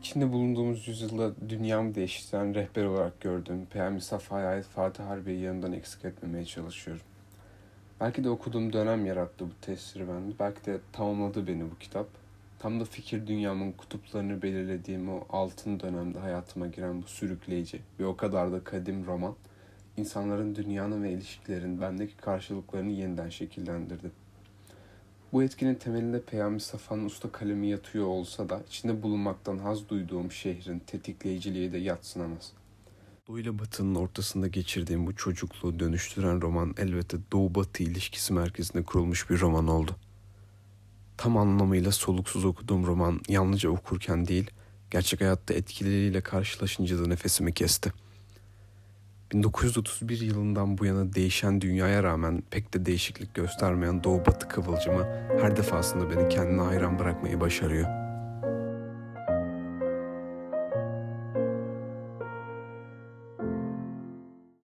içinde bulunduğumuz yüzyılda dünyamı değiştiren rehber olarak gördüğüm Peyami Safa'ya ait Fatih Harbi'yi yanından eksik etmemeye çalışıyorum. Belki de okuduğum dönem yarattı bu tesiri bende. Belki de tamamladı beni bu kitap. Tam da fikir dünyamın kutuplarını belirlediğim o altın dönemde hayatıma giren bu sürükleyici ve o kadar da kadim roman, insanların dünyanın ve ilişkilerin bendeki karşılıklarını yeniden şekillendirdi. Bu etkinin temelinde Peyami Safa'nın usta kalemi yatıyor olsa da içinde bulunmaktan haz duyduğum şehrin tetikleyiciliği de yatsınamaz. Doğu ile Batı'nın ortasında geçirdiğim bu çocukluğu dönüştüren roman elbette Doğu-Batı ilişkisi merkezinde kurulmuş bir roman oldu. Tam anlamıyla soluksuz okuduğum roman yalnızca okurken değil, gerçek hayatta etkileriyle karşılaşınca da nefesimi kesti. 1931 yılından bu yana değişen dünyaya rağmen pek de değişiklik göstermeyen Doğu Batı kıvılcımı her defasında beni kendine hayran bırakmayı başarıyor.